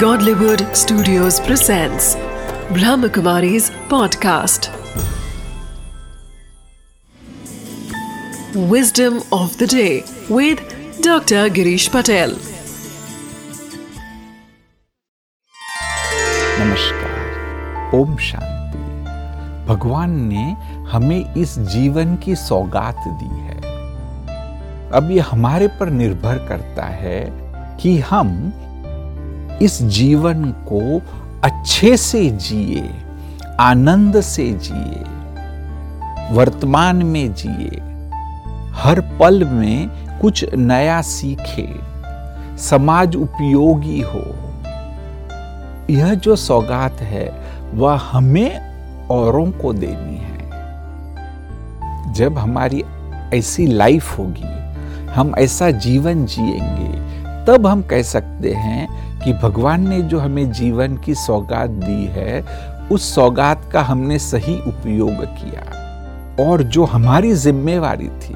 Godlywood Studios presents Brahmakumari's podcast. Wisdom of the day with Dr. Girish Patel. नमस्कार ओम शांति भगवान ने हमें इस जीवन की सौगात दी है अब ये हमारे पर निर्भर करता है कि हम इस जीवन को अच्छे से जिए, आनंद से जिए, वर्तमान में जिए, हर पल में कुछ नया सीखे, समाज उपयोगी हो। यह जो सौगात है, वह हमें औरों को देनी है। जब हमारी ऐसी लाइफ होगी, हम ऐसा जीवन जिएँगे तब हम कह सकते हैं कि भगवान ने जो हमें जीवन की सौगात दी है, उस सौगात का हमने सही उपयोग किया। और जो हमारी जिम्मेवारी थी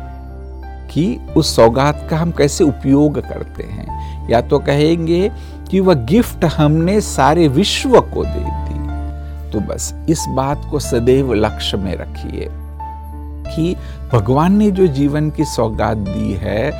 कि उस सौगात का हम कैसे उपयोग करते हैं, या तो कहेंगे कि वह गिफ्ट हमने सारे विश्व को दे दी। तो बस इस बात को सदैव लक्ष्य में रखिए कि भगवान ने जो जीवन की सौगात दी है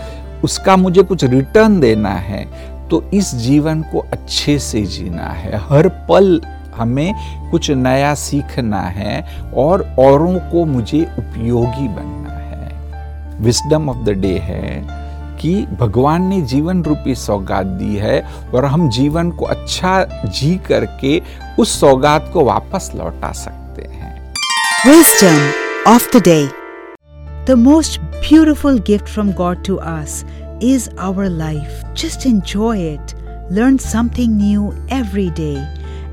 उसका मुझे कुछ रिटर्न देना है तो इस जीवन को अच्छे से जीना है। हर पल हमें कुछ नया सीखना है और औरों को मुझे उपयोगी बनना है। विस्डम ऑफ़ द डे है कि भगवान ने जीवन रूपी सौगात दी है और हम जीवन को अच्छा जी करके उस सौगात को वापस लौटा सकते हैं। Wisdom of the day. The most beautiful gift from God to us is our life. Just enjoy it, learn something new every day,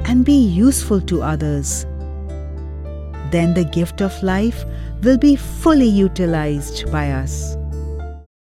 and be useful to others. Then the gift of life will be fully utilized by us.